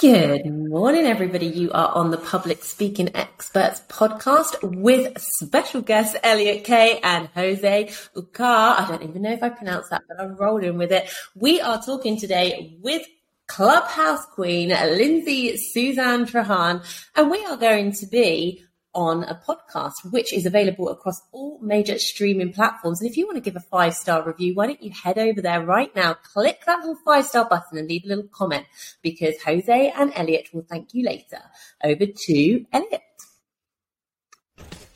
Good morning, everybody. You are on the Public Speaking Experts podcast with special guests Elliot Kay and Jose Ucar. I don't even know if I pronounced that, but I'm rolling with it. We are talking today with Clubhouse Queen Lynsey Suzanne Trahan, and we are going to be on a podcast, which is available across all major streaming platforms. And if you want to give a five star review, why don't you head over there right now, click that little five star button and leave a little comment because Jose and Elliot will thank you later. Over to Elliot.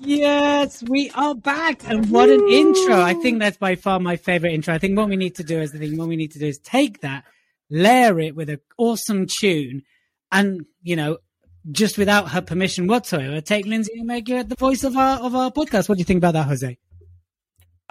Yes, we are back. And what an intro. I think that's by far my favorite intro. I think what we need to do is the thing, what we need to do is take that, layer it with an awesome tune and, you know, just without her permission whatsoever, take Lynsey and make her the voice of our, of our podcast. What do you think about that, Jose?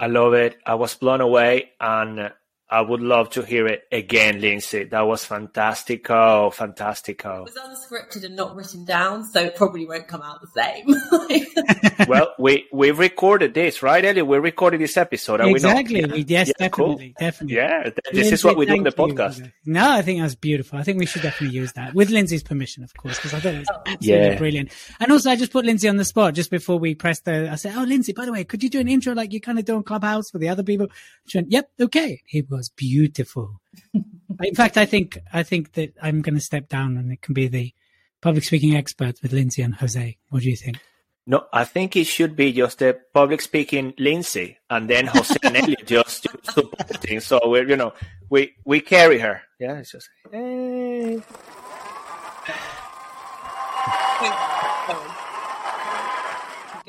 I love it. I was blown away and I would love to hear it again, Lynsey. That was fantastico, oh, fantastico. It was unscripted and not written down, so it probably won't come out the same. well, we we recorded this, right, Ellie? We recorded this episode. exactly. We, yes, yeah, definitely, cool. definitely. Yeah, this Lynsey, is what we do in the podcast. You. No, I think that's beautiful. I think we should definitely use that with Lynsey's permission, of course, because I thought it was oh. absolutely yeah. brilliant. And also, I just put Lynsey on the spot just before we pressed the. I said, "Oh, Lynsey, by the way, could you do an intro like you kind of do on Clubhouse for the other people?" She went, "Yep, okay." He was beautiful. In fact, I think I think that I'm going to step down and it can be the public speaking expert with Lynsey and Jose. What do you think? No, I think it should be just the public speaking Lynsey and then Jose and Elliot just supporting. So we're you know we we carry her. Yeah, it's just hey.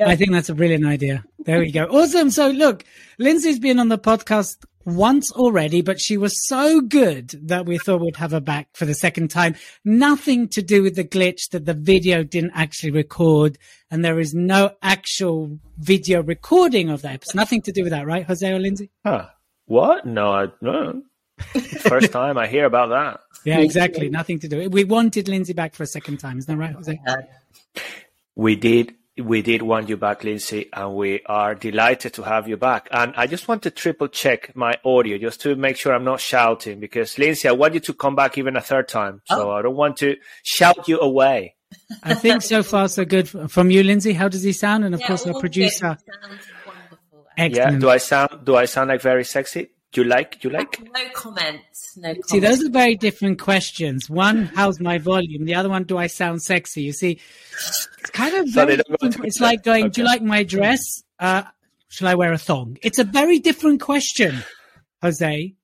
I think that's a brilliant idea. There we go. Awesome. So look, Lynsey's been on the podcast once already, but she was so good that we thought we'd have her back for the second time. Nothing to do with the glitch that the video didn't actually record and there is no actual video recording of that. It's nothing to do with that, right, Jose or Lynsey? Huh. What? No, I, no. First time I hear about that. Yeah, exactly. Nothing to do. We wanted Lynsey back for a second time. Isn't that right, Jose? We did we did want you back, Lynsey, and we are delighted to have you back. And I just want to triple check my audio just to make sure I'm not shouting because, Lynsey, I want you to come back even a third time. So oh. I don't want to shout you away. I think so far so good from you, Lynsey. How does he sound? And of yeah, course, our producer. Excellent. Yeah. Do I sound? Do I sound like very sexy? Do you like? Do you like? No comments. No. Comments. See, those are very different questions. One, how's my volume? The other one, do I sound sexy? You see, it's kind of very. it's like going, okay. do you like my dress? Uh, shall I wear a thong? It's a very different question, Jose.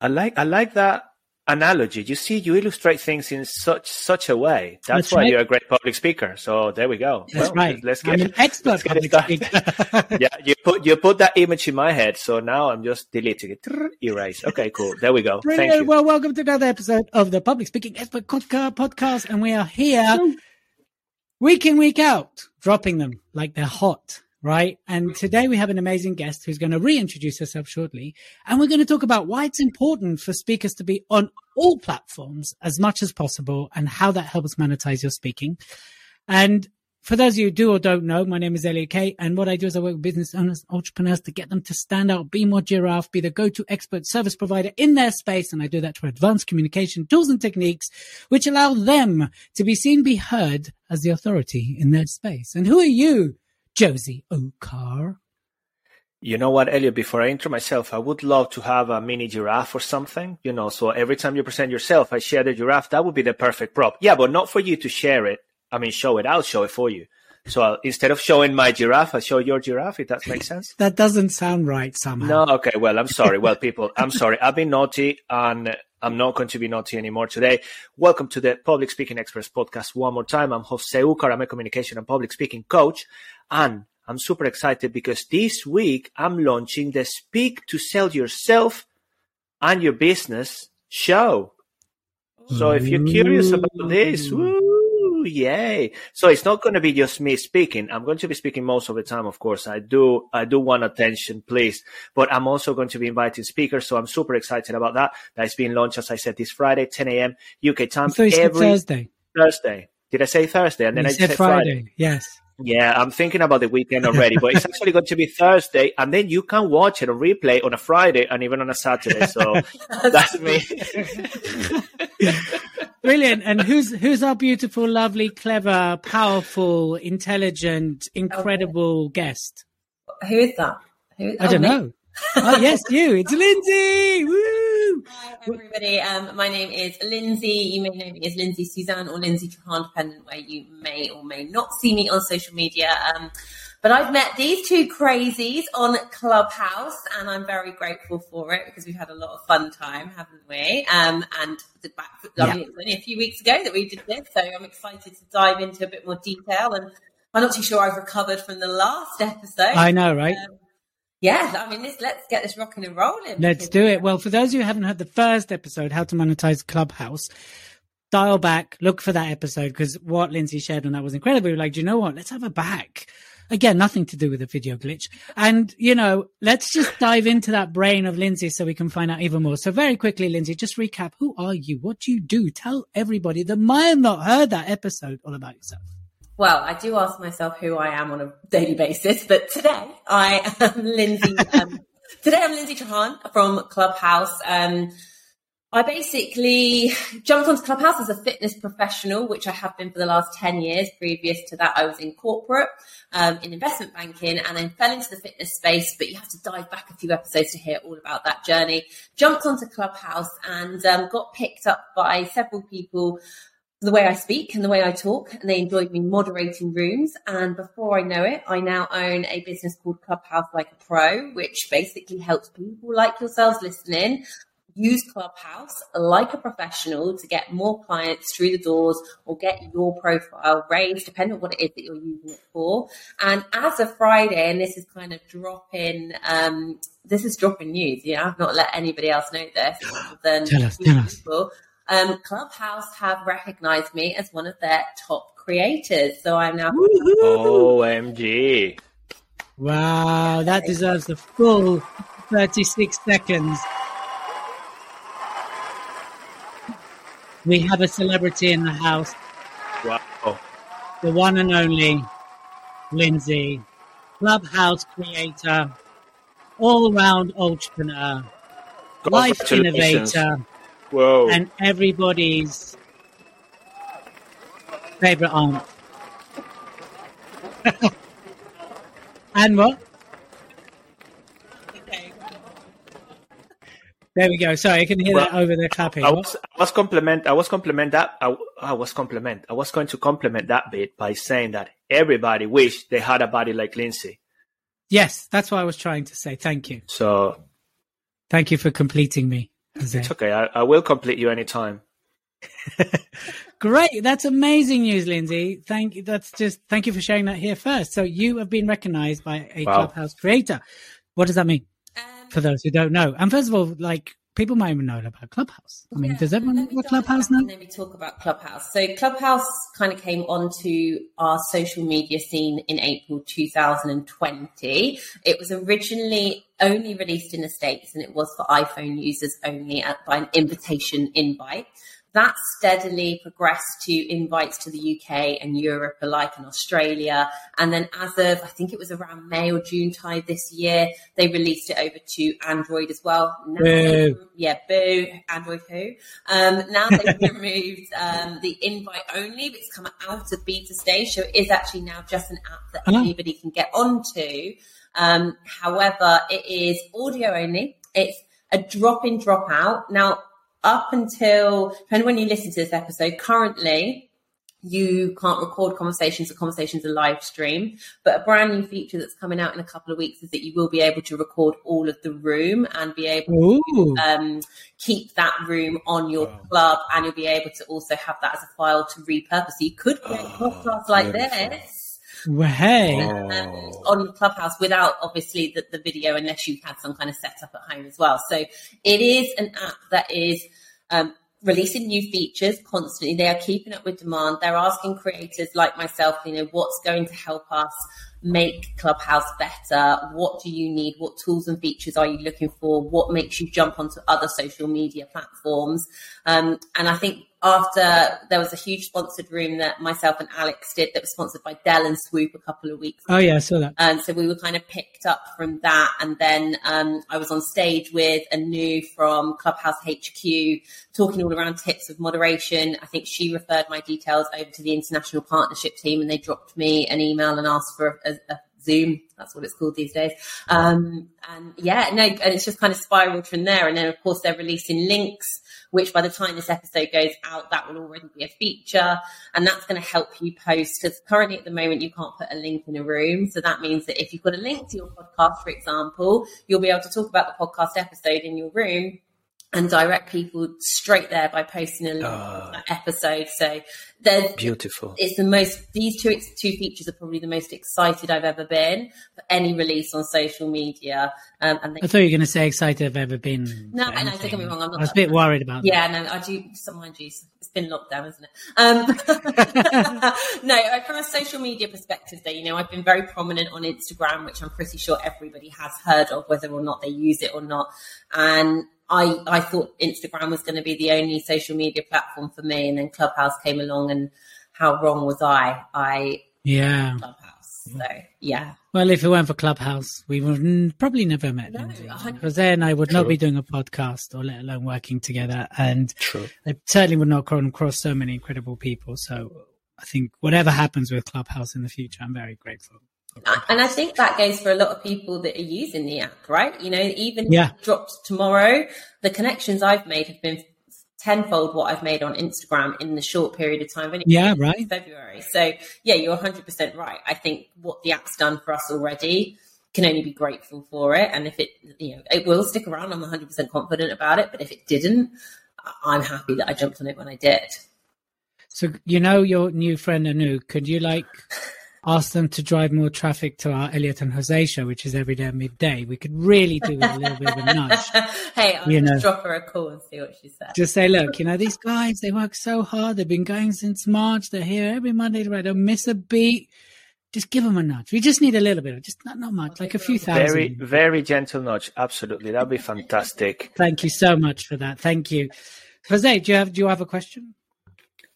I like I like that analogy. You see, you illustrate things in such such a way. That's, That's why right. you're a great public speaker. So there we go. That's well, right. Let's get, I'm an expert public speaker. yeah, you put you put that image in my head. So now I'm just deleting it. Erase. Okay, cool. There we go. Brilliant. Thank you. Well, welcome to another episode of the Public Speaking Expert Podcast, and we are here week in week out, dropping them like they're hot right? And today we have an amazing guest who's going to reintroduce herself shortly. And we're going to talk about why it's important for speakers to be on all platforms as much as possible and how that helps monetize your speaking. And for those of you who do or don't know, my name is Elliot Kay, and what I do is I work with business owners, entrepreneurs to get them to stand out, be more giraffe, be the go-to expert service provider in their space. And I do that through advanced communication tools and techniques, which allow them to be seen, be heard as the authority in their space. And who are you Josie Ucar. You know what, Elliot, before I intro myself, I would love to have a mini giraffe or something, you know, so every time you present yourself, I share the giraffe. That would be the perfect prop. Yeah, but not for you to share it. I mean, show it. I'll show it for you. So I'll, instead of showing my giraffe, I'll show your giraffe, if that makes sense. that doesn't sound right somehow. No, okay. Well, I'm sorry. well, people, I'm sorry. I've been naughty and I'm not going to be naughty anymore today. Welcome to the Public Speaking Experts podcast one more time. I'm Jose Ucar. I'm a communication and public speaking coach. And I'm super excited because this week I'm launching the Speak to Sell Yourself and Your Business show. So if you're curious about this, woo, yay! So it's not going to be just me speaking. I'm going to be speaking most of the time, of course. I do, I do want attention, please. But I'm also going to be inviting speakers, so I'm super excited about that. That's being launched, as I said, this Friday, 10 a.m. UK time. So every Thursday. Thursday. Did I say Thursday? And then You I said said Friday. Friday. Yes. Yeah, I'm thinking about the weekend already, but it's actually going to be Thursday, and then you can watch it on replay on a Friday and even on a Saturday. So that's me. Brilliant. And who's who's our beautiful, lovely, clever, powerful, intelligent, incredible guest? Who is that? Who, I oh, don't me. know. Oh yes, you. It's Lynsey. Woo! Hi, everybody. Um, my name is Lynsey. You may know me as Lynsey Suzanne or Lynsey Trahan, depending where you may or may not see me on social media. Um, but I've met these two crazies on Clubhouse, and I'm very grateful for it because we've had a lot of fun time, haven't we? Um, and the back, I mean, it was only a few weeks ago that we did this, so I'm excited to dive into a bit more detail. And I'm not too sure I've recovered from the last episode. I know, right? Um, yeah, I mean, this, let's get this rocking and rolling. Let's do it. Well, for those of you who haven't heard the first episode, How to Monetize Clubhouse, dial back, look for that episode because what Lynsey shared on that was incredible. We were like, do you know what? Let's have a back. Again, nothing to do with the video glitch. And, you know, let's just dive into that brain of Lynsey so we can find out even more. So very quickly, Lynsey, just recap. Who are you? What do you do? Tell everybody that might have not heard that episode all about yourself. Well, I do ask myself who I am on a daily basis, but today I am Lynsey. Um, today I'm Lynsey Trahan from Clubhouse. Um, I basically jumped onto Clubhouse as a fitness professional, which I have been for the last 10 years. Previous to that, I was in corporate, um, in investment banking, and then fell into the fitness space. But you have to dive back a few episodes to hear all about that journey. Jumped onto Clubhouse and um, got picked up by several people the way I speak and the way I talk, and they enjoyed me moderating rooms. And before I know it, I now own a business called Clubhouse Like a Pro, which basically helps people like yourselves listening use Clubhouse like a professional to get more clients through the doors or get your profile raised, depending on what it is that you're using it for. And as of Friday, and this is kind of dropping, um, this is dropping news. Yeah, I've not let anybody else know this than Tell us, tell us. people. Um, Clubhouse have recognized me as one of their top creators. So I'm now OMG. Wow, that deserves the full 36 seconds. We have a celebrity in the house, Wow. the one and only Lynsey, Clubhouse creator, all round entrepreneur, life Congratulations. innovator, Whoa. and everybody's favorite aunt. and what? There we go. Sorry, I can hear that over the clapping. I was, I was compliment, I was compliment that, I, I was compliment, I was going to compliment that bit by saying that everybody wished they had a body like Lynsey. Yes, that's what I was trying to say. Thank you. So Thank you for completing me. Jose. it's okay. I, I will complete you anytime. Great. That's amazing news, Lynsey. Thank you. That's just, thank you for sharing that here first. So you have been recognized by a Wow. Clubhouse creator. What does that mean um, for those who don't know? And first of all, like people might even know about Clubhouse. I mean, Yeah, does everyone know let what Clubhouse? And then we talk about Clubhouse. So Clubhouse kind of came onto our social media scene in April 2020. It was originally only released in the States and it was for iPhone users only at, by an invitation invite. That steadily progressed to invites to the UK and Europe alike and Australia. And then as of, I think it was around May or June time this year, they released it over to Android as well. Now, Boo. yeah, boo, Android who. Um, now they've removed um, the invite only, but it's come out of beta stage. So it is actually now just an app that Oh. anybody can get onto. Um, however, it is audio only. It's a drop in, drop out. Now, up until, depending when you listen to this episode, currently, you can't record conversations. The conversations are live stream. But a brand new feature that's coming out in a couple of weeks is that you will be able to record all of the room and be able Ooh. um, keep that room on your club, and you'll be able to also have that as a file to repurpose. So you could create Oh, podcasts like beautiful. this hey. um, on Clubhouse without obviously the, the video, unless you've had some kind of setup at home as well. So it is an app that is um, releasing new features constantly. They are keeping up with demand. They're asking creators like myself, you know, what's going to help us make Clubhouse better? What do you need? What tools and features are you looking for? What makes you jump onto other social media platforms? Um, and I think after there was a huge sponsored room that myself and Alex did that was sponsored by Dell and Swoop a couple of weeks. Oh yeah, I saw that. And um, so we were kind of picked up from that, and then um, I was on stage with Anu from Clubhouse HQ talking all around tips of moderation. I think she referred my details over to the international partnership team, and they dropped me an email and asked for a, a Zoom. That's what it's called these days. Um, and yeah, no, and it's just kind of spiraled from there. And then of course they're releasing links, which by the time this episode goes out, that will already be a feature. And that's going to help you post because currently at the moment you can't put a link in a room. So that means that if you've got a link to your podcast, for example, you'll be able to talk about the podcast episode in your room and direct people straight there by posting a link oh, episode. So they're beautiful. It's the most. These two two features are probably the most excited I've ever been for any release on social media. Um, and they, I thought you were going to say excited I've ever been. No, no, don't get me wrong. I'm not I was a bit worried about. Yeah, that. no, I do. Mind you, it's been lockdown, isn't it? Um, no, from a social media perspective, though, you know, I've been very prominent on Instagram, which I'm pretty sure everybody has heard of, whether or not they use it or not, and I, I thought Instagram was going to be the only social media platform for me, and then Clubhouse came along, and how wrong was I? I yeah Clubhouse. So yeah. Well, if it weren't for Clubhouse, we would probably never met. No, because then I would True. not be doing a podcast, or let alone working together. And True. I certainly would not come across so many incredible people. So I think whatever happens with Clubhouse in the future, I'm very grateful. And I think that goes for a lot of people that are using the app, right? You know, even yeah. dropped tomorrow, the connections I've made have been tenfold what I've made on Instagram in the short period of time. Yeah, right. February. So yeah, you're 100% right. I think what the app's done for us already can only be grateful for it. And if it, you know, it will stick around, I'm 100% confident about it. But if it didn't, I'm happy that I jumped on it when I did. So, you know, your new friend Anu, could you like ask them to drive more traffic to our Elliot and Jose show, which is every day at midday. We could really do a little bit of a nudge. hey, I'll you know, drop her a call and see what she says. Just say, look, you know, these guys, they work so hard. They've been going since March. They're here every Monday to Don't miss a beat. Just give them a nudge. We just need a little bit of just not, not much, like a few thousand. Very, very gentle nudge. Absolutely. That'd be fantastic. Thank you so much for that. Thank you. Jose, do you have, do you have a question?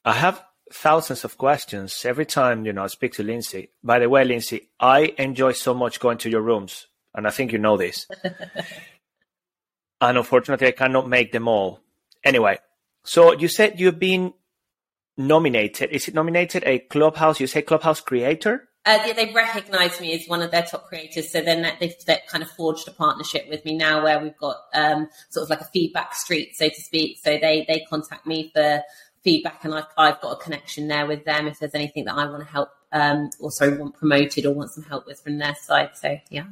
I have thousands of questions every time you know I speak to Lynsey. By the way, Lynsey, I enjoy so much going to your rooms, and I think you know this. and unfortunately, I cannot make them all. Anyway, so you said you've been nominated. Is it nominated a Clubhouse? You say Clubhouse creator? Uh, they recognise me as one of their top creators, so then they've, they've, kind of forged a partnership with me now, where we've got um, sort of like a feedback street, so to speak. So they they contact me for feedback and I've, I've got a connection there with them if there's anything that I want to help um, or sorry, want promoted or want some help with from their side. So, yeah.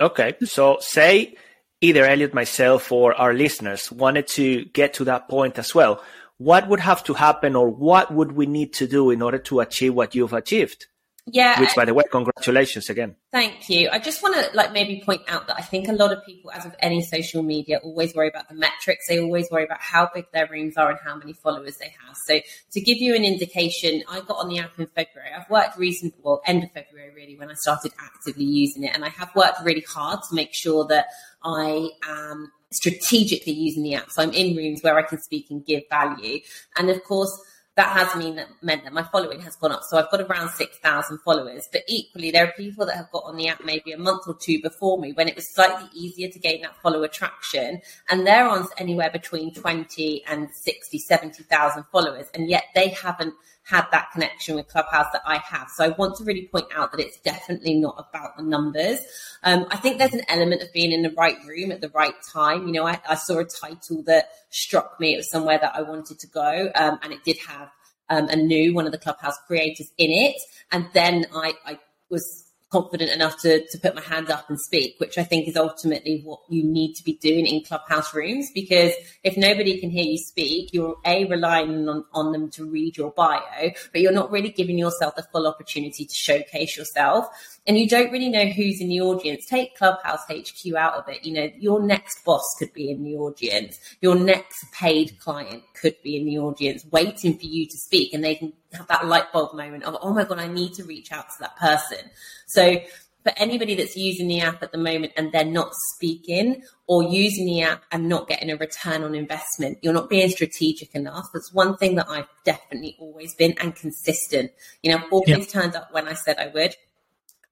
Okay. So, say either Elliot, myself, or our listeners wanted to get to that point as well. What would have to happen or what would we need to do in order to achieve what you've achieved? Yeah. Which, by the way, congratulations again. Thank you. I just want to like maybe point out that I think a lot of people, as with any social media, always worry about the metrics. They always worry about how big their rooms are and how many followers they have. So to give you an indication, I got on the app in February. I've worked recently, well, end of February really, when I started actively using it, and I have worked really hard to make sure that I am strategically using the app. So I'm in rooms where I can speak and give value, and of course that has mean that meant that my following has gone up. So I've got around 6,000 followers. But equally, there are people that have got on the app maybe a month or two before me when it was slightly easier to gain that follower traction. And they're on anywhere between 20 and 60, 70,000 followers. And yet they haven't had that connection with Clubhouse that I have. So I want to really point out that it's definitely not about the numbers. Um, I think there's an element of being in the right room at the right time. You know, I, I saw a title that struck me. It was somewhere that I wanted to go, um, and it did have um, Anu one of the Clubhouse creators in it. And then I, I was confident enough to, to put my hand up and speak, which I think is ultimately what you need to be doing in clubhouse rooms. Because if nobody can hear you speak, you're a relying on, on them to read your bio, but you're not really giving yourself the full opportunity to showcase yourself. And you don't really know who's in the audience. Take Clubhouse HQ out of it. You know, your next boss could be in the audience. Your next paid client could be in the audience waiting for you to speak and they can have that light bulb moment of, oh my God, I need to reach out to that person. So for anybody that's using the app at the moment and they're not speaking or using the app and not getting a return on investment, you're not being strategic enough. That's one thing that I've definitely always been and consistent. You know, always yeah. turned up when I said I would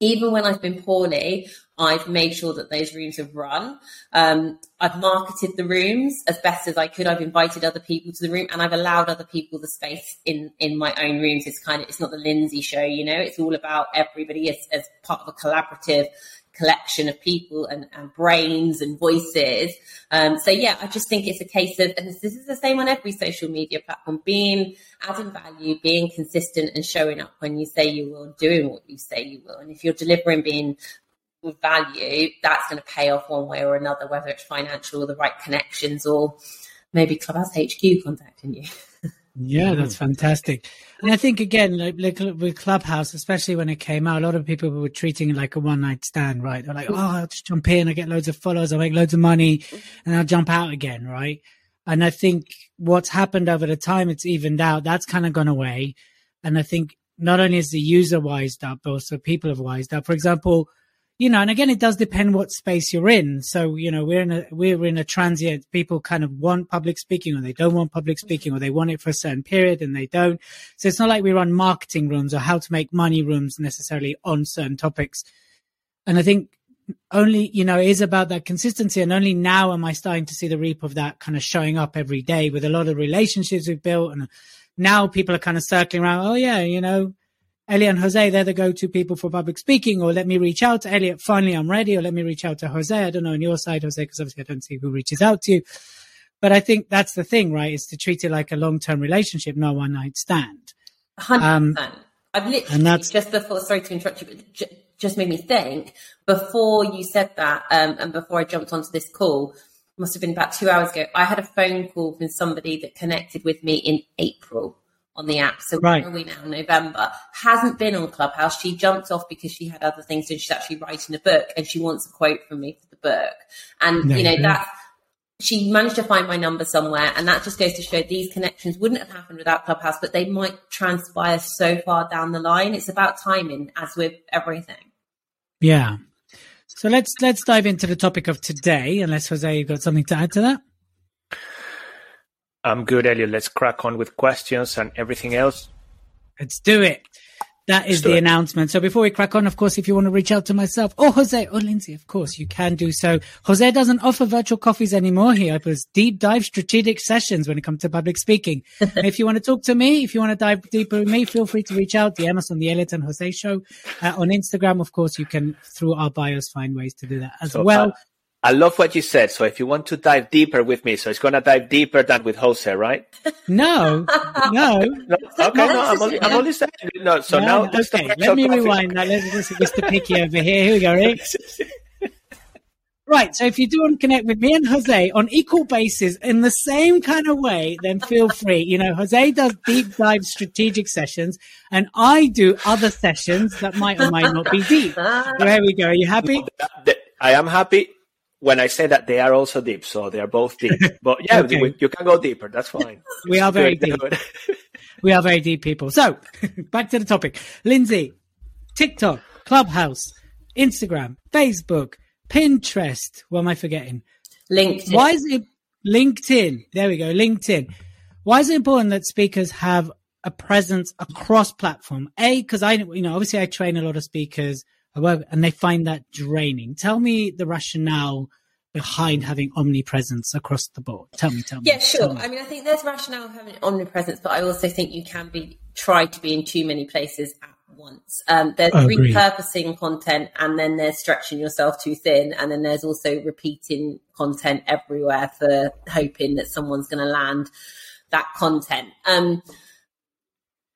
even when I've been poorly, I've made sure that those rooms have run. Um, I've marketed the rooms as best as I could. I've invited other people to the room and I've allowed other people the space in, in my own rooms. It's kind of, it's not the Lynsey show, you know, it's all about everybody as, as part of a collaborative collection of people and, and brains and voices. Um, so yeah, I just think it's a case of, and this, is the same on every social media platform, being adding value, being consistent and showing up when you say you will, doing what you say you will. And if you're delivering being with value, that's going to pay off one way or another, whether it's financial or the right connections or maybe Clubhouse HQ contacting you. Yeah, mm. that's fantastic. And I think again, like, like, with Clubhouse, especially when it came out, a lot of people were treating it like a one night stand, right? They're like, mm. oh, I'll just jump in, I get loads of followers, I make loads of money, mm. and I'll jump out again, right? And I think what's happened over the time, it's evened out. That's kind of gone away. And I think not only is the user wised up, but also people have wised up. For example, you know, and again, it does depend what space you're in. So, you know, we're in a, we're in a transient. People kind of want public speaking or they don't want public mm-hmm. speaking or they want it for a certain period and they don't. So it's not like we run marketing rooms or how to make money rooms necessarily on certain topics. And I think only, you know, it is about that consistency. And only now am I starting to see the reap of that kind of showing up every day with a lot of relationships we've built. And now people are kind of circling around. Oh yeah, you know, Elliot and Jose, they're the go-to people for public speaking, or let me reach out to Elliot. Finally, I'm ready, or let me reach out to Jose. I don't know on your side, Jose, because obviously I don't see who reaches out to you. But I think that's the thing, right? Is to treat it like a long-term relationship, not one night stand. Hundred um, percent. I've literally and that's, just before. Sorry to interrupt you, but just made me think before you said that, um, and before I jumped onto this call, must have been about two hours ago. I had a phone call from somebody that connected with me in April on the app. So right. where are we now? November. Hasn't been on Clubhouse. She jumped off because she had other things and she's actually writing a book and she wants a quote from me for the book. And you know, that she managed to find my number somewhere and that just goes to show these connections wouldn't have happened without Clubhouse, but they might transpire so far down the line. It's about timing as with everything. Yeah. So let's let's dive into the topic of today, unless Jose you've got something to add to that. I'm good, Elliot. Let's crack on with questions and everything else. Let's do it. That is the announcement. So before we crack on, of course, if you want to reach out to myself or Jose or Lynsey, of course, you can do so. Jose doesn't offer virtual coffees anymore. He offers deep dive strategic sessions when it comes to public speaking. if you want to talk to me, if you want to dive deeper with me, feel free to reach out, DM us on the Elliot and Jose show. Uh, on Instagram, of course, you can, through our bios, find ways to do that as so, well. Uh, I love what you said. So if you want to dive deeper with me, so it's going to dive deeper than with Jose, right? No, no. no okay, no, I'm only, I'm only saying. No, so no, now okay. Let me rewind that. Let's listen to Mr. Picky over here. Here we go, Rick. Right. So if you do want to connect with me and Jose on equal basis in the same kind of way, then feel free. You know, Jose does deep dive strategic sessions and I do other sessions that might or might not be deep. There we go. Are you happy? I am happy when I say that they are also deep, so they are both deep. But yeah, okay. we, you can go deeper. That's fine. we are very deep. we are very deep people. So back to the topic. Lynsey, TikTok, Clubhouse, Instagram, Facebook, Pinterest. What am I forgetting? LinkedIn. Why is it LinkedIn? There we go. LinkedIn. Why is it important that speakers have a presence across platform? A, because I, you know, obviously I train a lot of speakers and they find that draining. Tell me the rationale behind having omnipresence across the board. Tell me, tell me. Yeah, sure. Me. I mean, I think there's rationale having omnipresence, but I also think you can be try to be in too many places at once. Um, there's Agreed. repurposing content, and then there's stretching yourself too thin, and then there's also repeating content everywhere for hoping that someone's going to land that content. Um,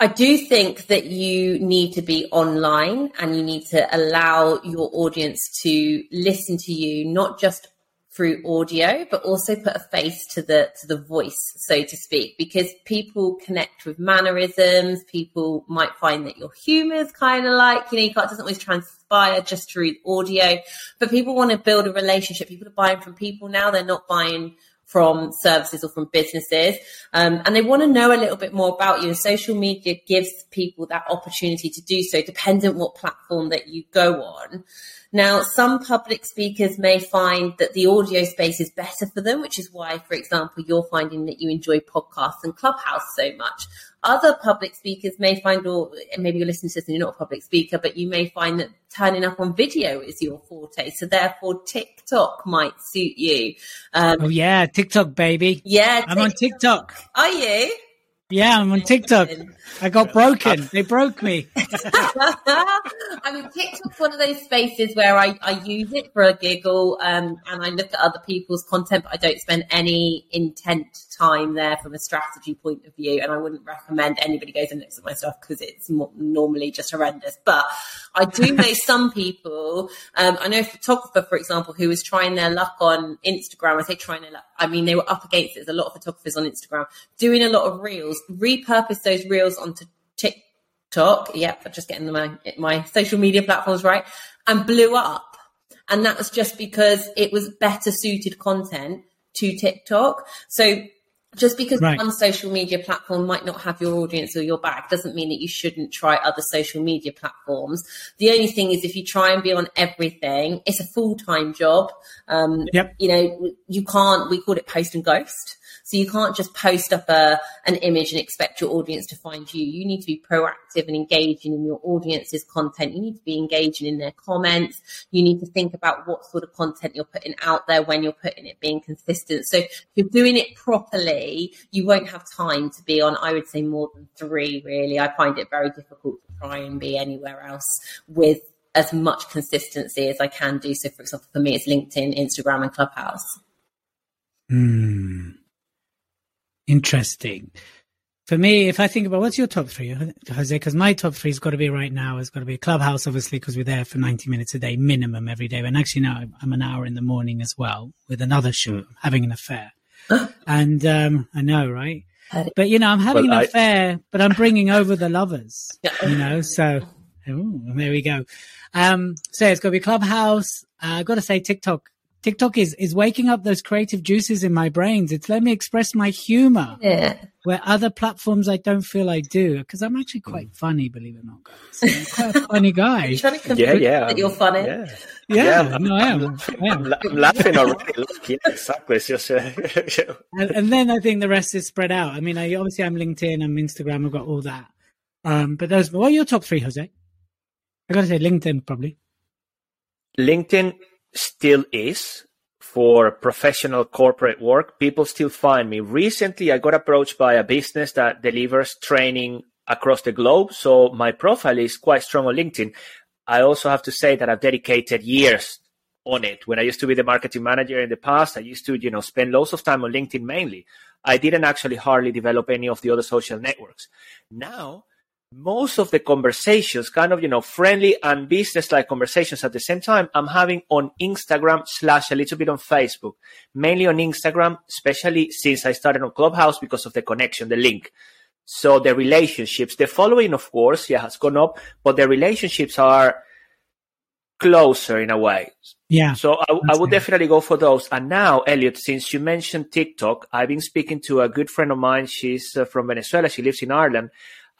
I do think that you need to be online and you need to allow your audience to listen to you, not just through audio, but also put a face to the to the voice, so to speak, because people connect with mannerisms. People might find that your humour is kind of like you know you can't doesn't always transpire just through audio, but people want to build a relationship. People are buying from people now; they're not buying from services or from businesses. Um, and they want to know a little bit more about you. And social media gives people that opportunity to do so, dependent what platform that you go on. Now, some public speakers may find that the audio space is better for them, which is why, for example, you're finding that you enjoy podcasts and Clubhouse so much. Other public speakers may find, or maybe you're listening to this and you're not a public speaker, but you may find that turning up on video is your forte. So therefore, TikTok might suit you. Um, oh yeah, TikTok baby. Yeah, I'm on TikTok. Are you? Yeah, I'm on TikTok. I got broken. They broke me. I mean, TikTok's one of those spaces where I, I use it for a giggle um, and I look at other people's content, but I don't spend any intent time there from a strategy point of view. And I wouldn't recommend anybody goes and looks at my stuff because it's normally just horrendous. But I do know some people, um, I know a photographer, for example, who was trying their luck on Instagram. I say trying their luck. I mean, they were up against it. There's a lot of photographers on Instagram doing a lot of reels repurpose those reels onto TikTok. Yep, I'm just getting my my social media platforms right, and blew up. And that was just because it was better suited content to TikTok. So just because right. one social media platform might not have your audience or your back doesn't mean that you shouldn't try other social media platforms. The only thing is if you try and be on everything, it's a full time job. Um, yep. You know, you can't, we call it post and ghost. So you can't just post up a, an image and expect your audience to find you. You need to be proactive and engaging in your audience's content. You need to be engaging in their comments. You need to think about what sort of content you're putting out there when you're putting it being consistent. So if you're doing it properly, you won't have time to be on, I would say more than three, really. I find it very difficult to try and be anywhere else with as much consistency as I can do. So, for example, for me, it's LinkedIn, Instagram, and Clubhouse. Hmm. Interesting. For me, if I think about what's your top three, Jose, because my top three has got to be right now, It's got to be Clubhouse, obviously, because we're there for 90 minutes a day minimum every day. And actually now I'm an hour in the morning as well with another show, hmm. having an affair. and um, I know, right? But, you know, I'm having well, an I... affair, but I'm bringing over the lovers, you know, so ooh, there we go. Um, so it's got to be Clubhouse. Uh, I've got to say TikTok TikTok is is waking up those creative juices in my brains. It's let me express my humor. Yeah. Where other platforms I don't feel I do because I'm actually quite funny, believe it or not, guys. I'm quite a funny guy. yeah, yeah. That you're funny. Yeah. Yeah, yeah no, I am. I am. I'm laughing already. yeah, exactly. It's just, uh, and, and, then I think the rest is spread out. I mean, I obviously I'm LinkedIn, I'm Instagram, I've got all that. Um, but those, what are your top three, Jose? I got to say LinkedIn probably. LinkedIn still is for professional corporate work. People still find me. Recently, I got approached by a business that delivers training across the globe. So my profile is quite strong on LinkedIn. I also have to say that I've dedicated years on it. When I used to be the marketing manager in the past, I used to, you know, spend lots of time on LinkedIn mainly. I didn't actually hardly develop any of the other social networks. Now most of the conversations, kind of, you know, friendly and business like conversations at the same time, I'm having on Instagram slash a little bit on Facebook, mainly on Instagram, especially since I started on Clubhouse because of the connection, the link. So the relationships, the following, of course, yeah, has gone up, but the relationships are closer in a way. Yeah. So I, I would definitely go for those. And now, Elliot, since you mentioned TikTok, I've been speaking to a good friend of mine. She's uh, from Venezuela. She lives in Ireland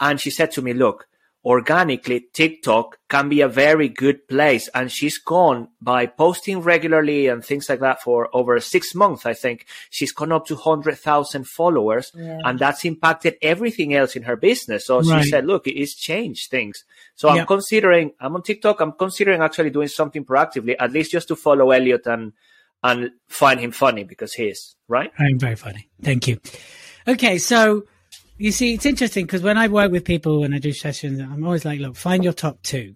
and she said to me, look, organically, TikTok can be a very good place. And she's gone by posting regularly and things like that for over six months, I think. She's gone up to 100,000 followers yeah. and that's impacted everything else in her business. So right. she said, look, it's changed things. So I'm considering, I'm on TikTok. I'm considering actually doing something proactively, at least just to follow Elliot and, and find him funny because he is, right? I'm very funny. Thank you. Okay. So, you see, it's interesting because when I work with people and I do sessions, I'm always like, look, find your top two.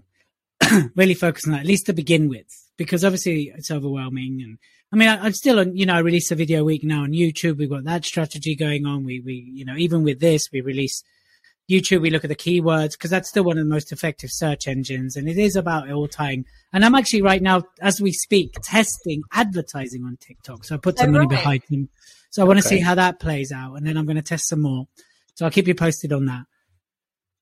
really focus on that, at least to begin with, because obviously it's overwhelming. And I mean, I, am still on, you know, I release a video a week now on YouTube. We've got that strategy going on. We, we, you know, even with this, we release YouTube, we look at the keywords because that's still one of the most effective search engines. And it is about all tying. And I'm actually right now, as we speak, testing advertising on TikTok. So I put some Oh, money right. behind them. So I want to Okay. see how that plays out. And then I'm going to test some more. So I'll keep you posted on that.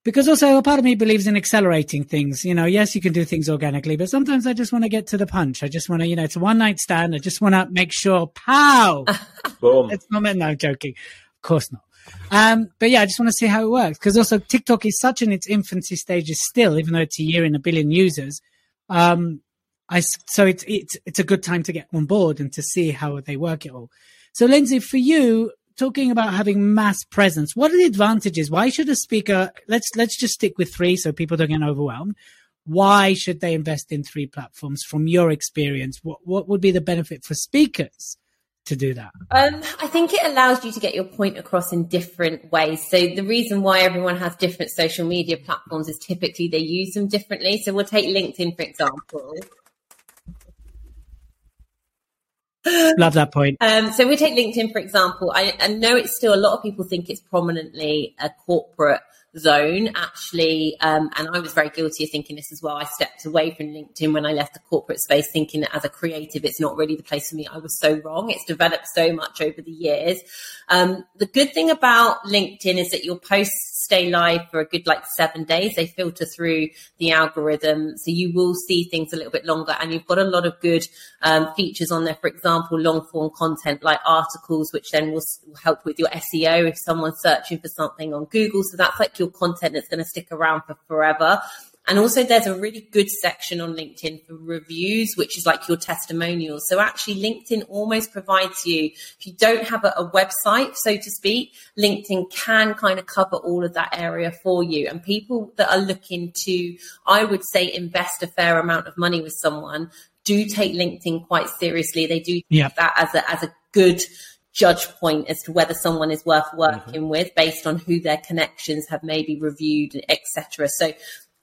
Because also a part of me believes in accelerating things. You know, yes, you can do things organically, but sometimes I just want to get to the punch. I just want to, you know, it's a one night stand. I just want to make sure, pow, Boom. it's not meant. No, I'm joking. Of course not. Um, but yeah, I just want to see how it works because also TikTok is such in its infancy stages still, even though it's a year and a billion users. Um, I, so it's it's it's a good time to get on board and to see how they work it all. So Lynsey, for you, talking about having mass presence, what are the advantages? Why should a speaker? Let's let's just stick with three so people don't get overwhelmed. Why should they invest in three platforms? From your experience, what what would be the benefit for speakers to do that? Um, I think it allows you to get your point across in different ways. So the reason why everyone has different social media platforms is typically they use them differently. So we'll take LinkedIn for example. Love that point. Um, so we take LinkedIn, for example. I, I know it's still a lot of people think it's prominently a corporate zone, actually. Um, and I was very guilty of thinking this as well. I stepped away from LinkedIn when I left the corporate space, thinking that as a creative, it's not really the place for me. I was so wrong. It's developed so much over the years. Um, the good thing about LinkedIn is that your posts stay live for a good like seven days. They filter through the algorithm. So you will see things a little bit longer and you've got a lot of good um, features on there. For example, long form content like articles, which then will, will help with your SEO if someone's searching for something on Google. So that's like your content that's going to stick around for forever. And also there's a really good section on LinkedIn for reviews, which is like your testimonials. So actually LinkedIn almost provides you, if you don't have a, a website, so to speak, LinkedIn can kind of cover all of that area for you. And people that are looking to, I would say, invest a fair amount of money with someone do take LinkedIn quite seriously. They do Yeah. that as a, as a good judge point as to whether someone is worth mm-hmm. working with based on who their connections have maybe reviewed, etc. So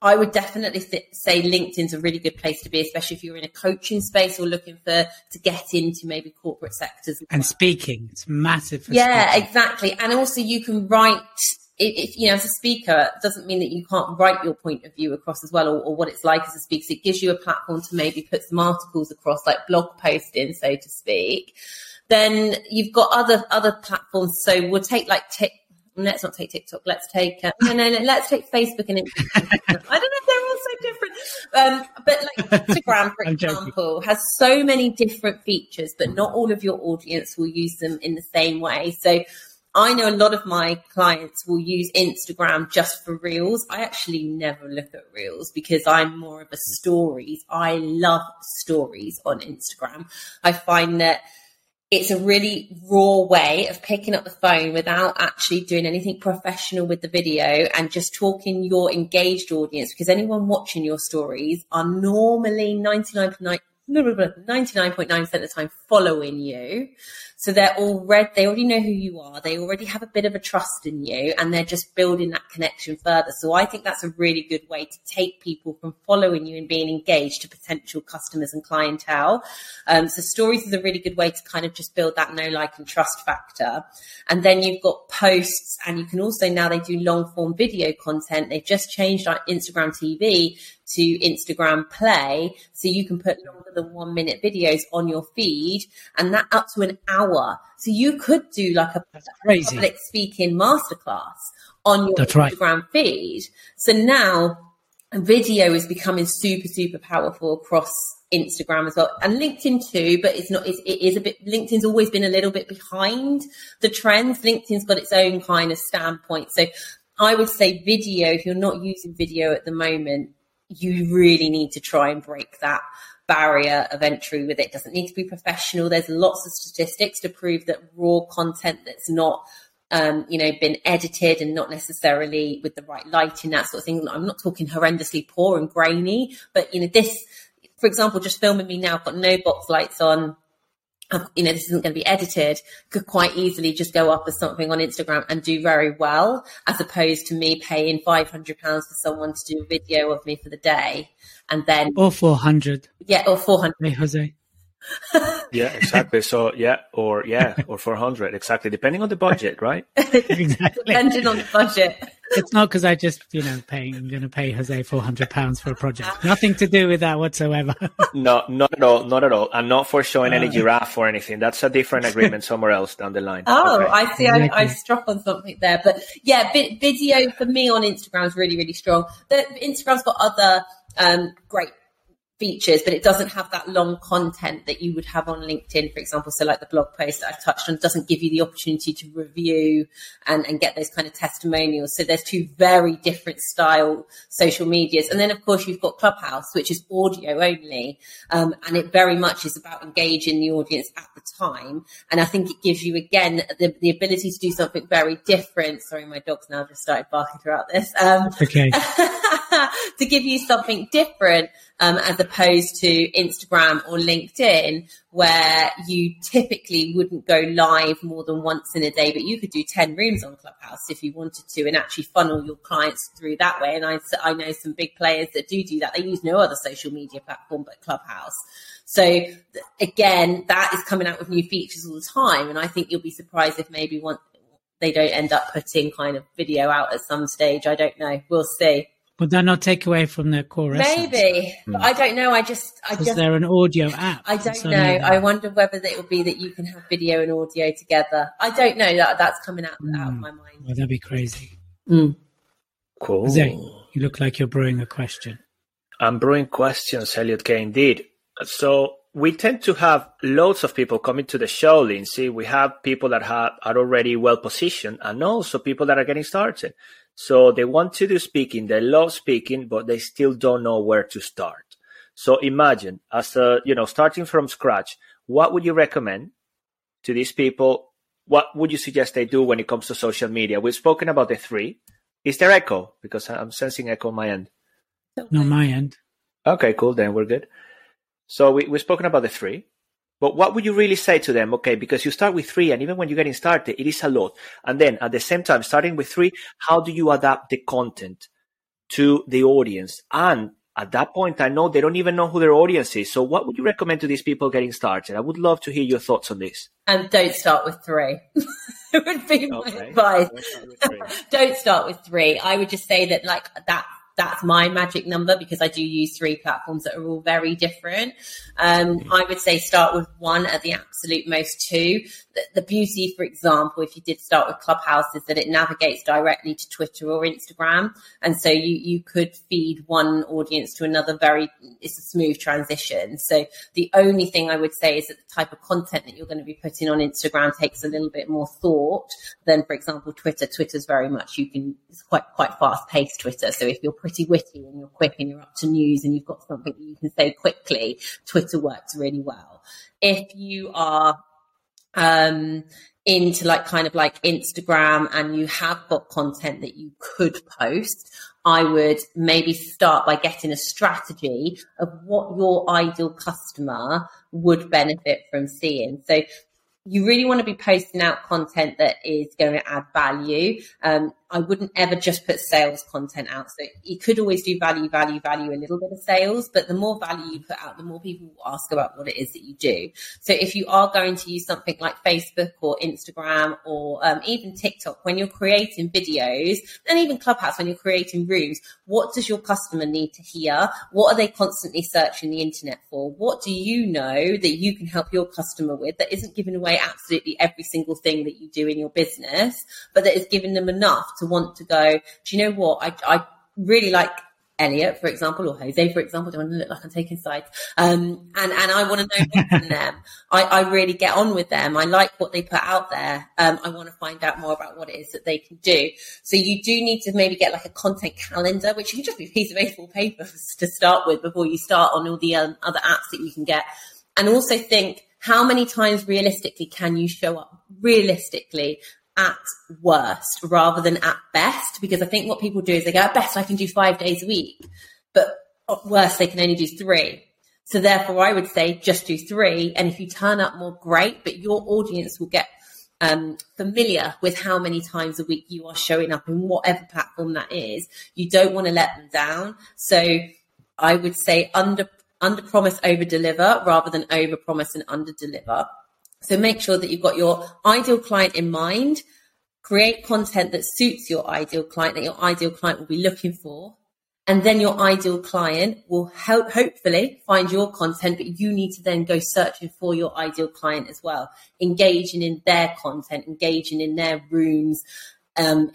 I would definitely th- say LinkedIn's a really good place to be, especially if you're in a coaching space or looking for to get into maybe corporate sectors. And speaking, it's massive. For Yeah, speaking. exactly. And also you can write if, if you know as a speaker it doesn't mean that you can't write your point of view across as well or, or what it's like as a speaker. So it gives you a platform to maybe put some articles across, like blog posting, so to speak. Then you've got other other platforms. So we'll take like Tik. Let's not take TikTok. Let's take uh, no, no, no. Let's take Facebook and Instagram. I don't know if they're all so different, um, but like Instagram, for example, has so many different features, but not all of your audience will use them in the same way. So I know a lot of my clients will use Instagram just for reels. I actually never look at reels because I'm more of a stories. I love stories on Instagram. I find that it's a really raw way of picking up the phone without actually doing anything professional with the video and just talking your engaged audience because anyone watching your stories are normally 99.9 99.9% of the time following you. So they're already, they already know who you are. They already have a bit of a trust in you and they're just building that connection further. So I think that's a really good way to take people from following you and being engaged to potential customers and clientele. Um, so stories is a really good way to kind of just build that know, like and trust factor. And then you've got posts and you can also now they do long form video content. They've just changed our Instagram TV to Instagram Play. So you can put longer than one minute videos on your feed and that up to an hour. So you could do like a crazy. public speaking masterclass on your That's right. Instagram feed. So now video is becoming super, super powerful across Instagram as well and LinkedIn too, but it's not, it's, it is a bit, LinkedIn's always been a little bit behind the trends. LinkedIn's got its own kind of standpoint. So I would say video, if you're not using video at the moment, you really need to try and break that barrier of entry with it. It doesn't need to be professional. There's lots of statistics to prove that raw content that's not um, you know, been edited and not necessarily with the right lighting, that sort of thing. I'm not talking horrendously poor and grainy, but you know, this, for example, just filming me now, I've got no box lights on. You know, this isn't going to be edited, could quite easily just go up as something on Instagram and do very well, as opposed to me paying £500 for someone to do a video of me for the day. And then, Or 400. yeah, or 400 Hey, Jose. Yeah, exactly. So yeah, or yeah, or 400, exactly, depending on the budget, right? exactly. Depending on the budget. It's not because I just, you know, paying. I'm going to pay Jose 400 pounds for a project. Nothing to do with that whatsoever. no, not at all, not at all, and not for showing any giraffe or anything. That's a different agreement somewhere else down the line. Oh, Okay. I see. I, I struck on something there, but yeah, video for me on Instagram is really, really strong. The, Instagram's got other um, great features, but it doesn't have that long content that you would have on LinkedIn, for example. So, like the blog post that I've touched on, doesn't give you the opportunity to review and, and get those kind of testimonials. So, there's two very different style social medias, and then of course you've got Clubhouse, which is audio only, um, and it very much is about engaging the audience at the time. And I think it gives you again the, the ability to do something very different. Sorry, my dog's now just started barking throughout this. Um, okay. to give you something different um, as opposed to Instagram or LinkedIn, where you typically wouldn't go live more than once in a day, but you could do 10 rooms on Clubhouse if you wanted to and actually funnel your clients through that way. And I, I know some big players that do do that. They use no other social media platform but Clubhouse. So again, that is coming out with new features all the time. And I think you'll be surprised if maybe one, they don't end up putting kind of video out at some stage. I don't know. We'll see. Would that not take away from the core essence? Maybe, but I don't know. I just, I Is just, there an audio app? I don't So- know. I wonder whether it will be that you can have video and audio together. I don't know. That that's coming out, out of my mind. Well, that'd be crazy. Mm. Cool. Jose, you look like you're brewing a question. I'm brewing questions, Elliot Kay Indeed. So we tend to have loads of people coming to the show, Lynsey. We have people that have, are already well positioned and also people that are getting started. So they want to do speaking, they love speaking, but they still don't know where to start. So imagine as a, you know, starting from scratch, what would you recommend to these people? What would you suggest they do when it comes to social media? We've spoken about the three. Is there echo? Because I'm sensing echo on my end. No, my end. Okay, cool. Then we're good. So we, we've spoken about the three, but what would you really say to them? Okay, because you start with three, and even when you're getting started, it is a lot. And then at the same time, starting with three, how do you adapt the content to the audience? And at that point, I know they don't even know who their audience is. So what would you recommend to these people getting started? I would love to hear your thoughts on this. And don't start with three. it would be my advice. Don't start don't start with three. I would just say that like that that's my magic number because I do use three platforms that are all very different. Um, I would say start with one at the absolute most two. The, the beauty, for example, if you did start with Clubhouse, is that it navigates directly to Twitter or Instagram, and so you you could feed one audience to another. Very, it's a smooth transition. So the only thing I would say is that the type of content that you're going to be putting on Instagram takes a little bit more thought than, for example, Twitter. Twitter's very much you can it's quite quite fast paced Twitter. So if you're pretty witty and you're quick and you're up to news and you've got something that you can say quickly, Twitter works really well. If you are um into like kind of like Instagram and you have got content that you could post, I would maybe start by getting a strategy of what your ideal customer would benefit from seeing. So you really want to be posting out content that is going to add value. Um, I wouldn't ever just put sales content out. So you could always do value, value, value, a little bit of sales, but the more value you put out, the more people will ask about what it is that you do. So if you are going to use something like Facebook or Instagram or um, even TikTok, when you're creating videos and even Clubhouse, when you're creating rooms, what does your customer need to hear? What are they constantly searching the internet for? What do you know that you can help your customer with that isn't giving away absolutely every single thing that you do in your business, but that is giving them enough to want to go, do you know what? I, I really like Elliot, for example, or Jose, for example. Don't want to look like I'm taking sides. Um, and, and I want to know more from them. I, I really get on with them. I like what they put out there. Um, I want to find out more about what it is that they can do. So you do need to maybe get like a content calendar, which can just be a piece of A4 paper to start with before you start on all the um, other apps that you can get. And also think, how many times realistically can you show up realistically at worst rather than at best? Because I think what people do is they go, at best, I can do five days a week, but at worst, they can only do three. So therefore, I would say just do three. And if you turn up more, great, but your audience will get um, familiar with how many times a week you are showing up in whatever platform that is. You don't want to let them down. So I would say under under promise, over deliver rather than over promise and under deliver. So make sure that you've got your ideal client in mind. Create content that suits your ideal client, that your ideal client will be looking for. And then your ideal client will help, hopefully find your content, but you need to then go searching for your ideal client as well, engaging in their content, engaging in their rooms, um,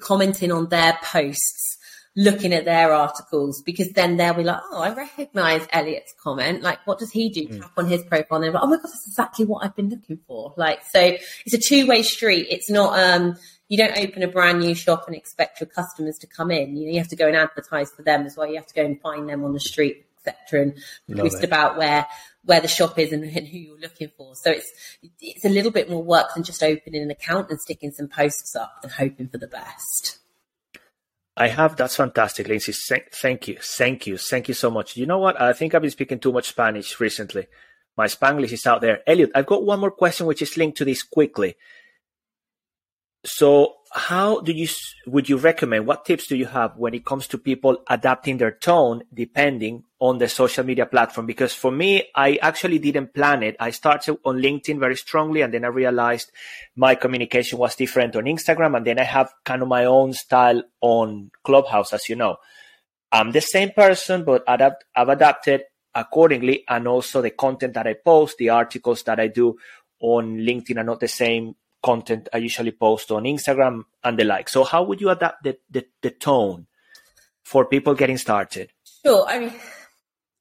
commenting on their posts, looking at their articles, because then they'll be like, oh, I recognize Elliot's comment. Like, what does he do? Mm. Tap on his profile and they're like, oh my God, that's exactly what I've been looking for. Like, so it's a two way street. It's not, um, you don't open a brand new shop and expect your customers to come in. You know, you have to go and advertise for them as well. You have to go and find them on the street, etc., and Love post it. about where where the shop is and, and, who you're looking for. So it's it's a little bit more work than just opening an account and sticking some posts up and hoping for the best. I have. That's fantastic, Lynsey. Thank you. Thank you. Thank you so much. You know what? I think I've been speaking too much Spanish recently. My Spanglish is out there. Elliot, I've got one more question which is linked to this quickly. So how do you would you recommend what tips do you have when it comes to people adapting their tone depending on the social media platform? Because for me i actually didn't plan it. I started on linkedin very strongly and then i realized my communication was different on instagram and then i have kind of my own style on clubhouse as you know. I'm the same person but adapt, i've adapted accordingly and also the content that i post the articles that i do on linkedin are not the same content I usually post on Instagram and the like. So how would you adapt the, the, the tone for people getting started? Sure. I mean,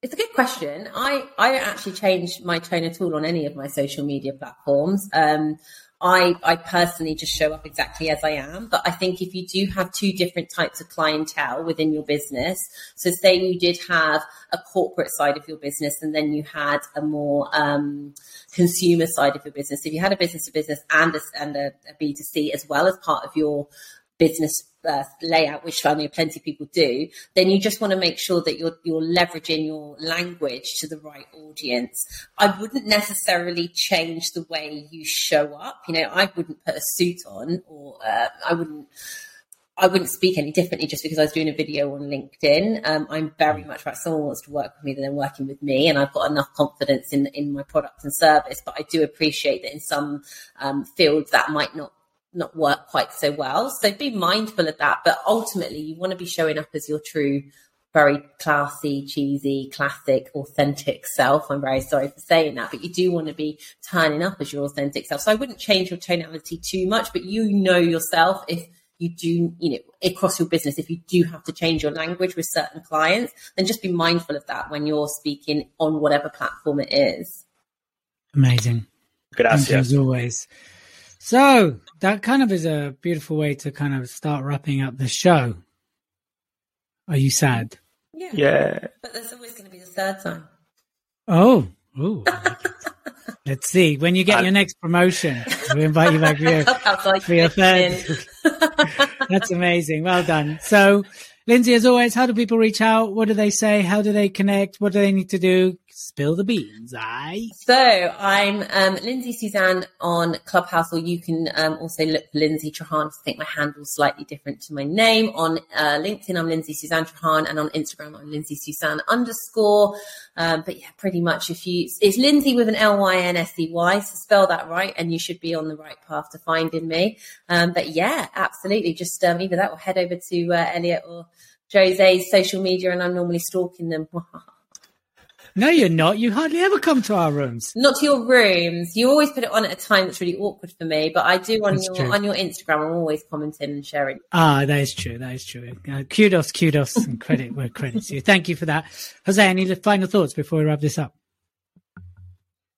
it's a good question. I, I don't actually change my tone at all on any of my social media platforms. Um, I, I personally just show up exactly as I am. But I think if you do have two different types of clientele within your business, so say you did have a corporate side of your business and then you had a more um, consumer side of your business. If you had a business to business and a, and a a B2C as well as part of your business uh, layout, which I know plenty of people do, then you just want to make sure that you're you're leveraging your language to the right audience. I wouldn't necessarily change the way you show up. You know, I wouldn't put a suit on, or uh, I wouldn't. I wouldn't speak any differently just because I was doing a video on LinkedIn. Um, I'm very much like someone wants to work with me than working with me, and I've got enough confidence in in my product and service. But I do appreciate that in some um, fields that might not not work quite so well. So be mindful of that. But ultimately, you want to be showing up as your true, very classy, cheesy, classic, authentic self. I'm very sorry for saying that, but you do want to be turning up as your authentic self. So I wouldn't change your tonality too much, but you know yourself if you do, you know, across your business, if you do have to change your language with certain clients, then just be mindful of that when you're speaking on whatever platform it is. Amazing. Gracias. as always. So that kind of is a beautiful way to kind of start wrapping up the show. Are you sad? Yeah. Yeah. But there's always going to be a sad time. Oh, ooh. Let's see. When you get your next promotion, we invite you back for your, for your third. That's amazing. Well done. So, Lynsey, as always, how do people reach out? What do they say? How do they connect? What do they need to do? Spill the beans, aye. So I'm um, Lynsey Suzanne on Clubhouse, or you can um, also look for Lynsey Trahan. I think my handle's slightly different to my name. On uh, LinkedIn, I'm Lynsey Suzanne Trahan, and on Instagram, I'm Lynsey Suzanne underscore. Um, but yeah, pretty much if you, it's Lynsey with an L Y N S E Y, so spell that right, and you should be on the right path to finding me. Um, but yeah, absolutely. Just um, either that or head over to uh, Elliot or Jose's social media, and I'm normally stalking them. No, you're not. You hardly ever come to our rooms. Not to your rooms. You always put it on at a time that's really awkward for me. But I do on that's your true. on your Instagram. I'm always commenting and sharing. Ah, that is true. That is true. Uh, kudos, kudos, and credit where credit's due. Thank you for that, Jose. Any final thoughts before we wrap this up?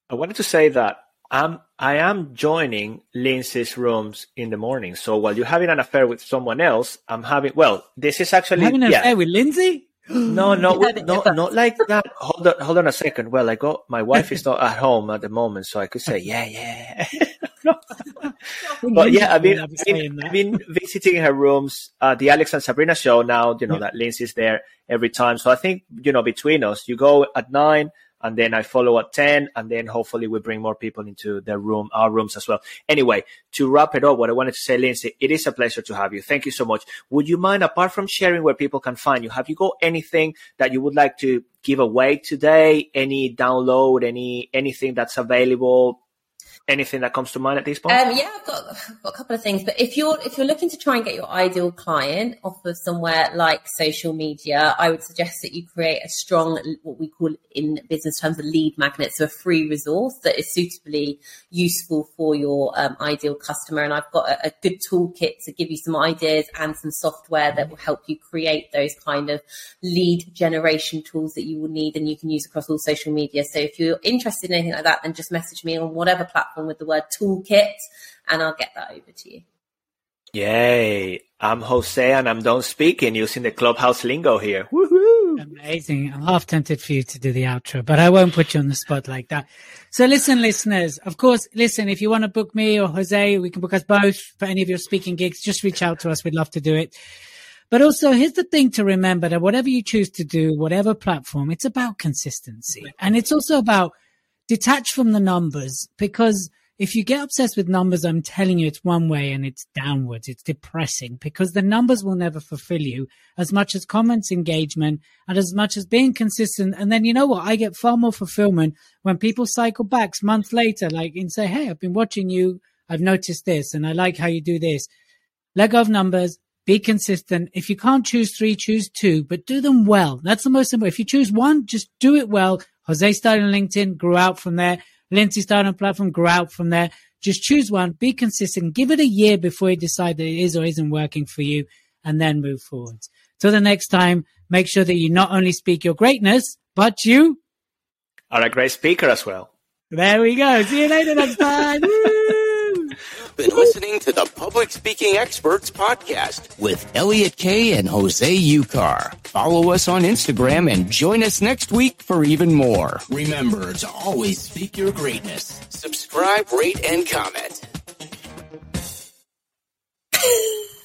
I wanted to say that I'm I am joining Lynsey's rooms in the morning. So while you're having an affair with someone else, I'm having well, this is actually having an yeah. affair with Lynsey. No, no, no, not like that. Hold on, hold on a second. Well, I got my wife is not at home at the moment, so I could say, yeah, yeah. but yeah, I've been, I've been, I've been visiting her rooms. Uh, the Alex and Sabrina show now, you know, yeah. that Lynsey's there every time. So I think, you know, between us, you go at nine, and then I follow at 10, and then hopefully we bring more people into the room, our rooms as well. Anyway, to wrap it up, what I wanted to say, Lynsey, it is a pleasure to have you. Thank you so much. Would you mind, apart from sharing where people can find you, have you got anything that you would like to give away today? Any download, any anything that's available? Anything that comes to mind at this point? Um, yeah, I've got, I've got, a couple of things. But if you're if you're looking to try and get your ideal client off of somewhere like social media, I would suggest that you create a strong what we call in business terms a lead magnet, so a free resource that is suitably useful for your um, ideal customer. And I've got a, a good toolkit to give you some ideas and some software that will help you create those kind of lead generation tools that you will need and you can use across all social media. So if you're interested in anything like that, then just message me on whatever platform platform with the word toolkit, and I'll get that over to you. Yay! I'm Jose, and I'm done speaking using the clubhouse lingo here. Woohoo! Amazing. I'm half tempted for you to do the outro, but I won't put you on the spot like that. So listen, listeners, of course, listen, if you want to book me or Jose, we can book us both for any of your speaking gigs. Just reach out to us. We'd love to do it. But also, here's the thing to remember that whatever you choose to do, whatever platform, it's about consistency. And it's also about detach from the numbers because if you get obsessed with numbers, I'm telling you, it's one way and it's downwards. It's depressing because the numbers will never fulfill you as much as comments, engagement, and as much as being consistent. And then you know what? I get far more fulfillment when people cycle back months later, like and say, Hey, I've been watching you. I've noticed this and I like how you do this. Let go of numbers. Be consistent. If you can't choose three, choose two, but do them well. That's the most important. If you choose one, just do it well Jose started on LinkedIn, grew out from there. Lynsey started on a platform, grew out from there. Just choose one, be consistent, give it a year before you decide that it is or isn't working for you, and then move forward. Till the next time, make sure that you not only speak your greatness, but you are a great speaker as well. There we go. See you later next time. been listening to the Public Speaking Experts podcast with Elliot Kay and Jose Ucar. Follow us on Instagram and join us next week for even more. Remember to always speak your greatness. Subscribe, rate, and comment.